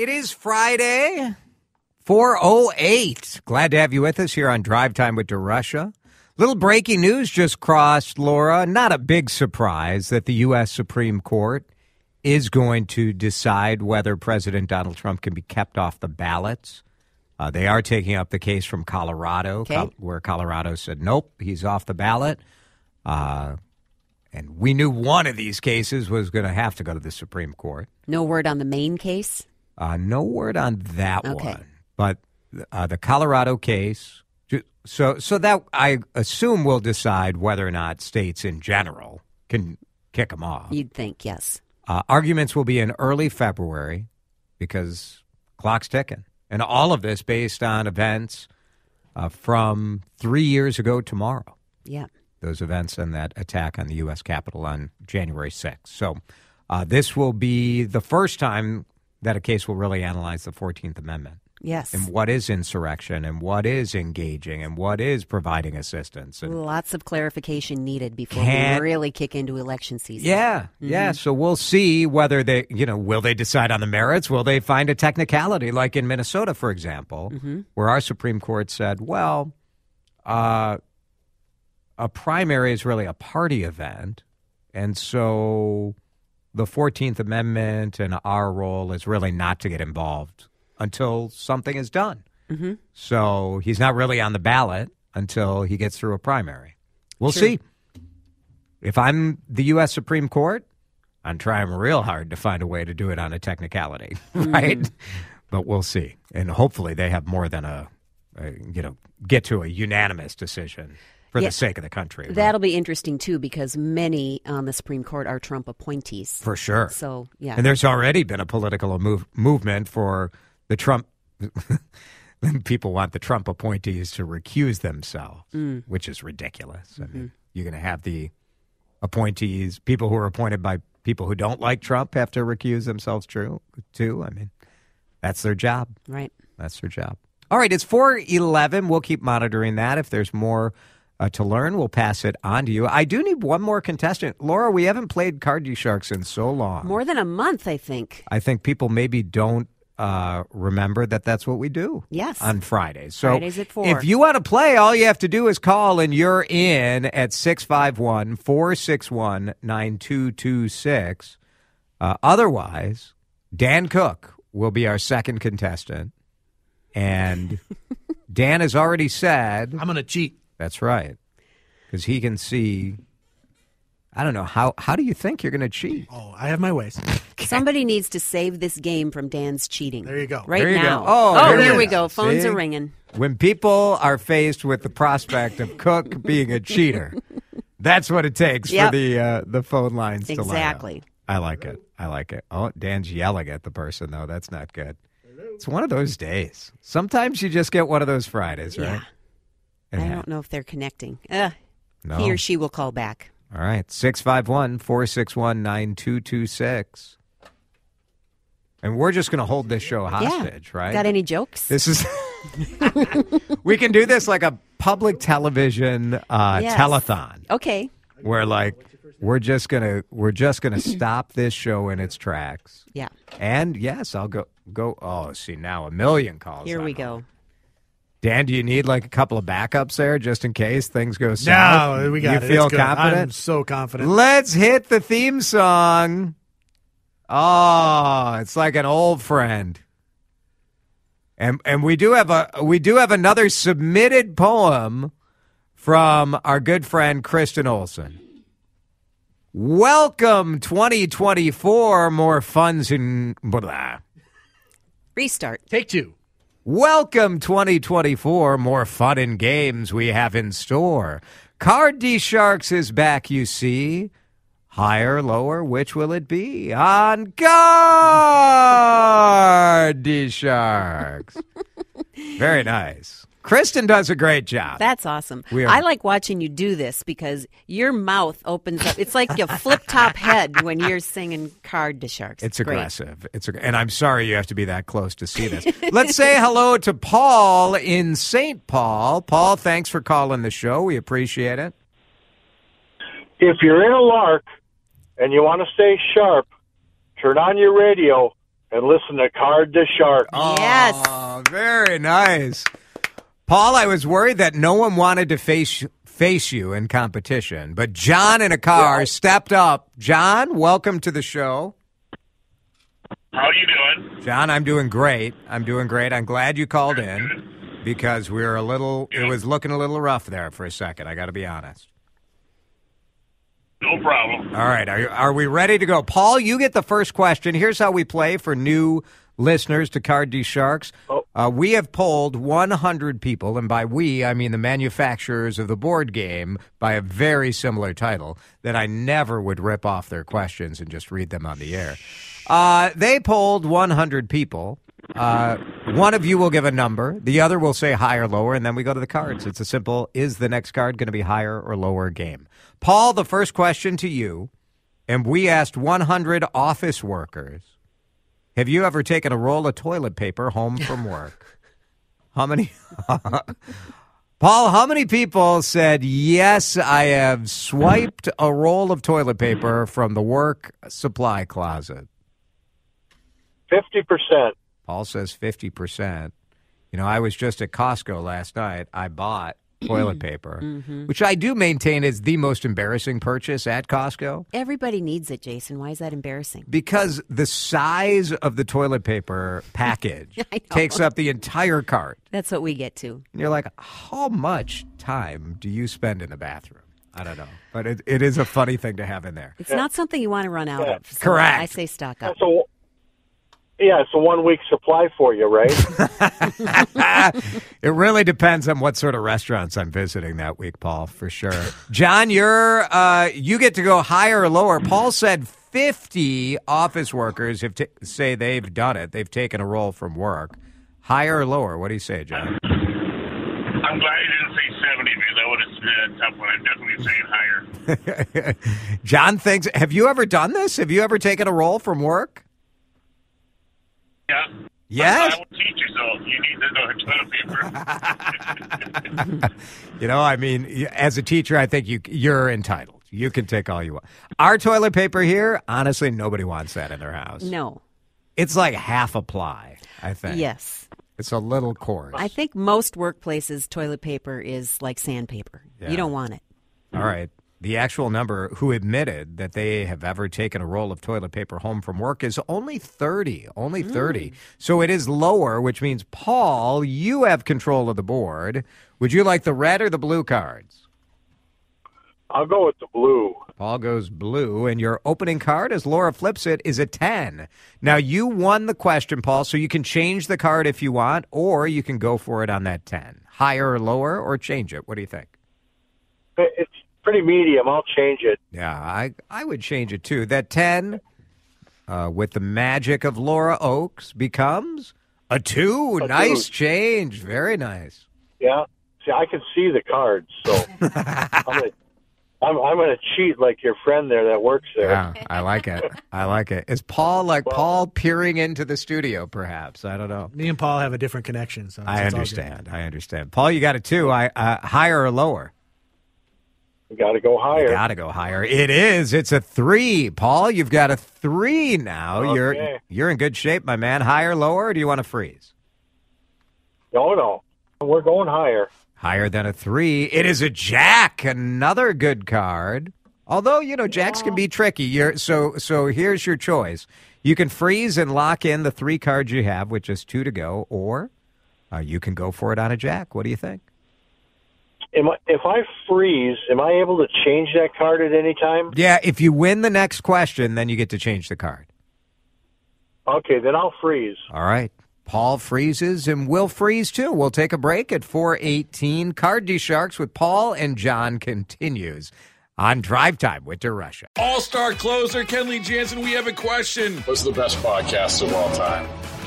It is Friday, 408. Glad to have you with us here on Drive Time with DeRusha. Little breaking news just crossed, Laura. Not a big surprise that the U.S. Supreme Court is going to decide whether President Donald Trump can be kept off the ballots. Uh, they are taking up the case from Colorado, Okay. Col- where Colorado said, nope, he's off the ballot. Uh, and we knew one of these cases was going to have to go to the Supreme Court. No word on the main case. Uh, no word on that Okay. one, but uh, the Colorado case. So, so that I assume will decide whether or not states in general can kick them off. You'd think, yes. Uh, arguments will be in early February because clock's ticking, and all of this based on events uh, from three years ago tomorrow Yeah. those events and that attack on the U.S. Capitol on January 6th. So uh, this will be the first time that a case will really analyze the 14th Amendment Yes. and what is insurrection and what is engaging and what is providing assistance. And Lots of clarification needed before we really kick into election season. yeah, Mm-hmm. yeah. So we'll see whether they, you know, will they decide on the merits? Will they find a technicality, like in Minnesota, for example, Mm-hmm. where our Supreme Court said, well, uh, a primary is really a party event, and so the Fourteenth Amendment and our role is really not to get involved until something is done. Mm-hmm. So he's not really on the ballot until he gets through a primary. We'll Sure. see. If I'm the U.S. Supreme Court, I'm trying real hard to find a way to do it on a technicality, right? But we'll see, and hopefully they have more than a, a you know, get to a unanimous decision for Yeah. the sake of the country. but- That'll be interesting too because many on the Supreme Court are Trump appointees. for sure. So yeah, And there's already been a political move, movement for the Trump. people want the Trump appointees to recuse themselves, Mm. which is ridiculous. I Mm-hmm. mean, you're going to have the appointees, people who are appointed by people who don't like Trump, have to recuse themselves. True, too. I mean, that's their job. right. That's their job. All right, it's 411. We'll keep monitoring that. If there's more uh, to learn, we'll pass it on to you. I do need one more contestant. Laura, we haven't played Card DeSharks in so long. More than a month, I think. I think people maybe don't uh, remember that that's what we do. Yes. On Fridays. So Fridays at four. if you want to play, all you have to do is call and you're in at 651 461 9226. Uh, Otherwise, Dan Cook will be our second contestant. And Dan has already said I'm going to cheat. That's right. Because he can see. I don't know how. How do you think you're going to cheat? Oh, I have my ways. Somebody needs to save this game from Dan's cheating. There you go. Right There you now. go. Oh, there here we is. go. Phones See? are ringing. when people are faced with the prospect of Cook being a cheater, that's what it takes Yep. for the uh, the phone lines to light up. Exactly. I like it. I like it. Oh, Dan's yelling at the person though. That's not good. It's one of those days. Sometimes you just get one of those Fridays, right? Yeah. I don't know if they're connecting. Uh, No. He or she will call back. All right. 651 461 9226. And we're just going to hold this show hostage, right? Got any jokes? This is. we can do this like a public television uh, Yes. telethon, okay. where like we're just gonna we're just gonna stop this show in its tracks. Yeah. And yes, I'll go go. Oh, see now a million calls. Here we go. Dan, do you need like a couple of backups there just in case things go south? No, we got you it. feel It's good. I'm so confident. Let's hit the theme song. Oh, it's like an old friend. And and we do have a we do have another submitted poem from our good friend Kristen Olson. Welcome 2024, more funds and blah. Restart. Take two. Welcome 2024, more fun and games we have in store. Card DeSharks is back, you see. Higher, lower, which will it be? On guard! D Sharks. Very nice. Kristen does a great job. That's awesome. We are- I like watching you do this because your mouth opens up. It's like a flip top head when you're singing Card DeSharks. It's Great. aggressive. It's ag- and I'm sorry you have to be that close to see this. Let's say hello to Paul in St. Paul. Paul, thanks for calling the show. We appreciate it. if you're in a lark and you want to stay sharp, turn on your radio and listen to Card to Shark. Yes. Oh, very nice. Paul, I was worried that no one wanted to face face you in competition, but John in a car stepped up. John, welcome to the show. How are you doing? John, I'm doing great. I'm doing great. I'm glad you called in because we were a little it was looking a little rough there for a second. I got to be honest. No problem. All right, are, are we ready to go? Paul, you get the first question. Here's how we play for new listeners to Card DeSharks. Oh. Uh, we have polled 100 people, and by we, I mean the manufacturers of the board game by a very similar title that I never would rip off their questions and just read them on the air. Uh, they polled 100 people. Uh, one of you will give a number, the other will say higher, lower, and then we go to the cards. It's a simple is the next card going to be higher or lower game? Paul, the first question to you, and we asked 100 office workers Have you ever taken a roll of toilet paper home from work? how many? Paul, how many people said, Yes, I have swiped a roll of toilet paper from the work supply closet? 50%. Paul says 50%. You know, I was just at Costco last night. I bought toilet paper, mm-hmm. which I do maintain is the most embarrassing purchase at Costco Everybody needs it, Jason. Why is that embarrassing? because the size of the toilet paper package takes up the entire cart. That's what we get to. And you're like, how much time do you spend in the bathroom? I don't know. But it, it is a funny thing to have in there. It's not something you want to run out Yeah. of. So Correct. I say stock up. That's a, yeah, it's a one week supply for you, right? It really depends on what sort of restaurants I'm visiting that week, Paul, for sure. John, you're uh, you get to go higher or lower. Paul said 50 office workers have t- say they've done it. They've taken a roll from work. Higher or lower? What do you say, John? I'm glad you didn't say 70 because that would have been a tough one. I'm definitely saying higher. John thinks. Have you ever done this? Have you ever taken a roll from work? Yeah. Yes. I would teach you, so you need to know toilet paper. You know, I mean, as a teacher, I think you you're entitled. You can take all you want. Our toilet paper here, honestly, nobody wants that in their house. No. It's like half a ply. I think. Yes. It's a little coarse. I think most workplaces toilet paper is like sandpaper. Yeah. You don't want it. All right. The actual number who admitted that they have ever taken a roll of toilet paper home from work is only 30. Only 30. Mm. So it is lower, which means, Paul, you have control of the board. Would you like the red or the blue cards? I'll go with the blue. Paul goes blue, and your opening card, as Laura flips it, is a 10. Now, you won the question, Paul, so you can change the card if you want, or you can go for it on that 10. Higher or lower, or change it. What do you think? It's pretty medium. I'll change it. Yeah, I I would change it too. That ten, uh, with the magic of Laura Oakes, becomes a two. A nice two. change. Very nice. Yeah. See, I can see the cards, so I'm gonna, I'm, I'm gonna cheat like your friend there that works there. Yeah, I like it. I like it. Is Paul like Paul peering into the studio? Perhaps I don't know. Me and Paul have a different connection. So I it's all good. understand. I understand. Paul, you got a two. I uh, higher or lower? Got to go higher. Got to go higher. It is. It's a three. Paul, you've got a three now. You're you're in good shape, my man. Higher, lower, or do you want to freeze? No, no, we're going higher. Higher than a three. It is a jack, another good card. Although you know jacks can be tricky. You're, so so here's your choice. You can freeze and lock in the three cards you have, which is two to go, or uh, you can go for it on a jack. What do you think? Am I, if I freeze, am I able to change that card at any time? Yeah, if you win the next question, then you get to change the card. Okay, then I'll freeze. All right. Paul freezes and we'll freeze too. We'll take a break at 418. Card DeSharks with Paul and John continues on Drive Time with DeRusha. All star closer Kenley Jansen, we have a question. What's the best podcast of all time?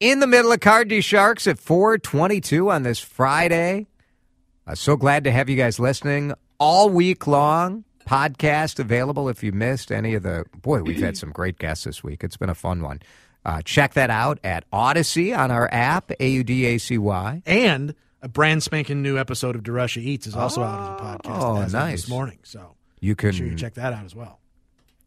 in the middle of Card DeSharks at 422 on this Friday. Uh, so glad to have you guys listening all week long. Podcast available if you missed any of the. Boy, we've had some great guests this week. It's been a fun one. Uh, check that out at Audacy on our app, A U D A C Y. And a brand spanking new episode of DeRusha Eats is also oh, out as a podcast. Oh, nice. This morning. So you can. sure you check that out as well.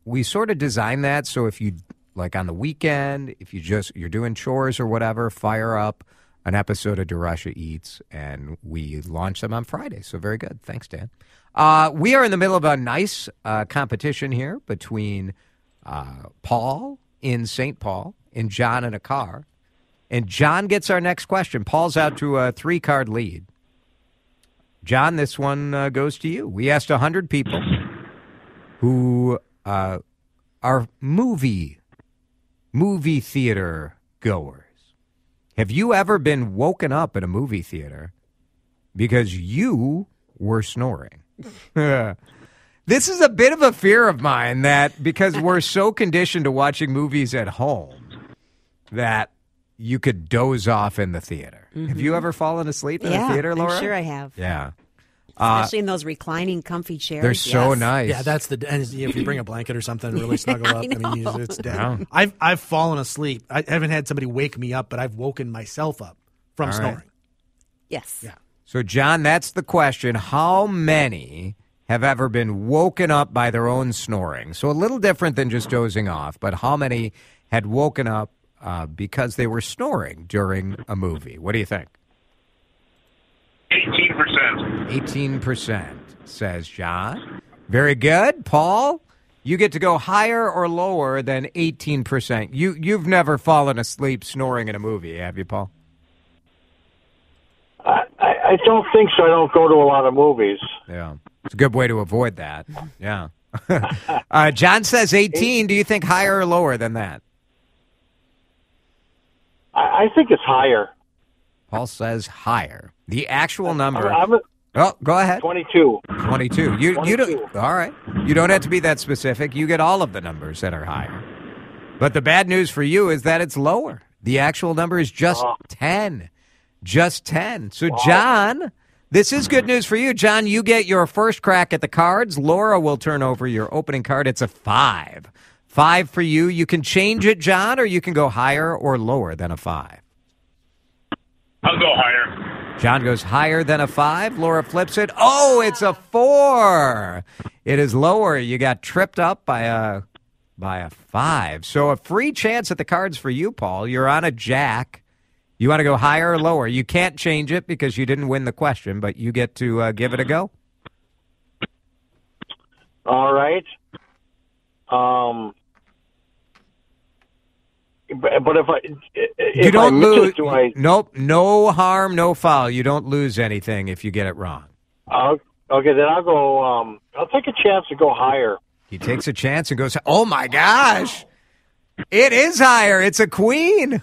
We sort of designed that so if you like on the weekend, if you just you're doing chores or whatever, fire up an episode of DeRusha Eats, and we launch them on Friday. So very good. Thanks, Dan. Uh, we are in the middle of a nice uh, competition here between uh, Paul in St. Paul and John in a car. And John gets our next question. Paul's out to a three card lead. John, this one uh, goes to you. We asked 100 people who uh, are movie movie theater goers. Have you ever been woken up in a movie theater because you were snoring? this is a bit of a fear of mine that because we're so conditioned to watching movies at home that you could doze off in the theater. Mm-hmm. Have you ever fallen asleep in yeah, a theater, Laura? I'm sure I have. Yeah. Uh, Especially uh, in those reclining, comfy chairs. They're so yes. nice. Yeah, that's the. And if you bring a blanket or something, really snuggle up. I, I mean, it's dead. I've I've fallen asleep. I haven't had somebody wake me up, but I've woken myself up from All snoring. Right. Yes. Yeah. So, John, that's the question. How many have ever been woken up by their own snoring? So, a little different than just dozing off, but how many had woken up uh, because they were snoring during a movie? What do you think? 18%. 18%, says John. Very good. Paul, you get to go higher or lower than 18%. You, you've never fallen asleep snoring in a movie, have you, Paul? I, I don't think so. I don't go to a lot of movies. Yeah. It's a good way to avoid that. Yeah. uh, John says 18. Do you think higher or lower than that? I, I think it's higher. Paul says higher. The actual number. I'm a, oh, go ahead. 22. 22. You 22. you don't All right. You don't have to be that specific. You get all of the numbers that are higher. But the bad news for you is that it's lower. The actual number is just uh, 10. Just 10. So wow. John, this is good news for you. John, you get your first crack at the cards. Laura will turn over your opening card. It's a 5. 5 for you. You can change it, John, or you can go higher or lower than a 5. I'll go higher. John goes higher than a five. Laura flips it. Oh, it's a four. It is lower. You got tripped up by a by a five. So a free chance at the cards for you, Paul. You're on a jack. You want to go higher or lower? You can't change it because you didn't win the question, but you get to uh, give it a go. All right. Um, but if I if you don't I lose, it, do I? Nope, no harm, no foul. You don't lose anything if you get it wrong. Uh, okay, then I'll go. Um, I'll take a chance to go higher. He takes a chance and goes. Oh my gosh, it is higher. It's a queen.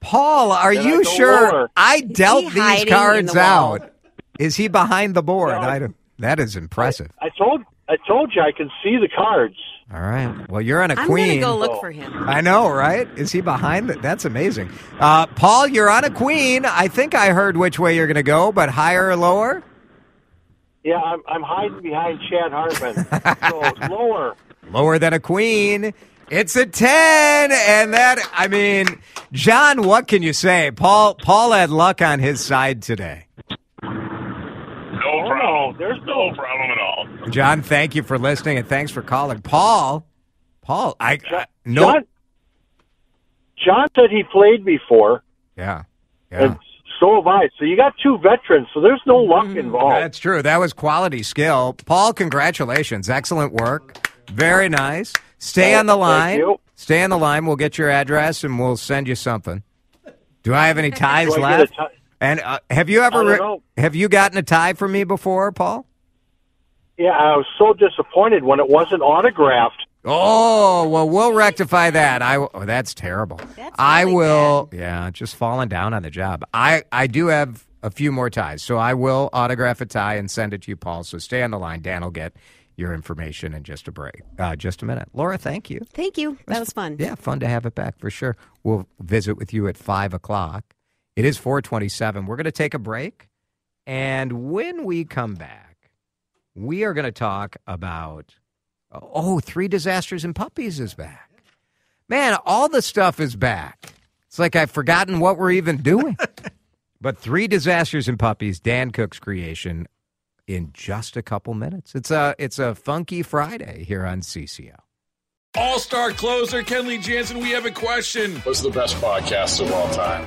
Paul, are then you I sure? Lower. I dealt these cards the out. Is he behind the board? No. I don't, that is impressive. I, I told I told you I can see the cards. All right. Well, you're on a I'm queen. I'm going to go look for him. I know, right? Is he behind it? That's amazing. Uh, Paul, you're on a queen. I think I heard which way you're going to go, but higher or lower? Yeah, I'm, I'm hiding behind Chad Hartman. so lower. Lower than a queen. It's a 10. And that, I mean, John, what can you say? Paul, Paul had luck on his side today. No problem. There's no problem at all. John, thank you for listening and thanks for calling. Paul, Paul, I, I no. John, John said he played before. Yeah. Yeah. And so have I. So you got two veterans, so there's no luck Mm-hmm. involved. That's true. That was quality skill. Paul, congratulations. Excellent work. Very nice. Stay on the line. Stay on the line. We'll get your address and we'll send you something. Do I have any ties left? ti- And uh, have you ever have you gotten a tie from me before, Paul? Yeah, I was so disappointed when it wasn't autographed. Oh well, we'll rectify that. I oh, that's terrible. That's I really will. Yeah, just falling down on the job. I I do have a few more ties, so I will autograph a tie and send it to you, Paul. So stay on the line. Dan will get your information in just a break, uh, just a minute. Laura, thank you. Thank you. That was fun. Yeah, fun to have it back for sure. We'll visit with you at five o'clock. It is four twenty-seven. We're going to take a break, and when we come back, we are going to talk about oh, three disasters and puppies is back. Man, all the stuff is back. It's like I've forgotten what we're even doing. but three disasters and puppies, Dan Cook's creation, in just a couple minutes. It's a it's a funky Friday here on CCO. All star closer, Kenley Jansen, we have a question. What's the best podcast of all time?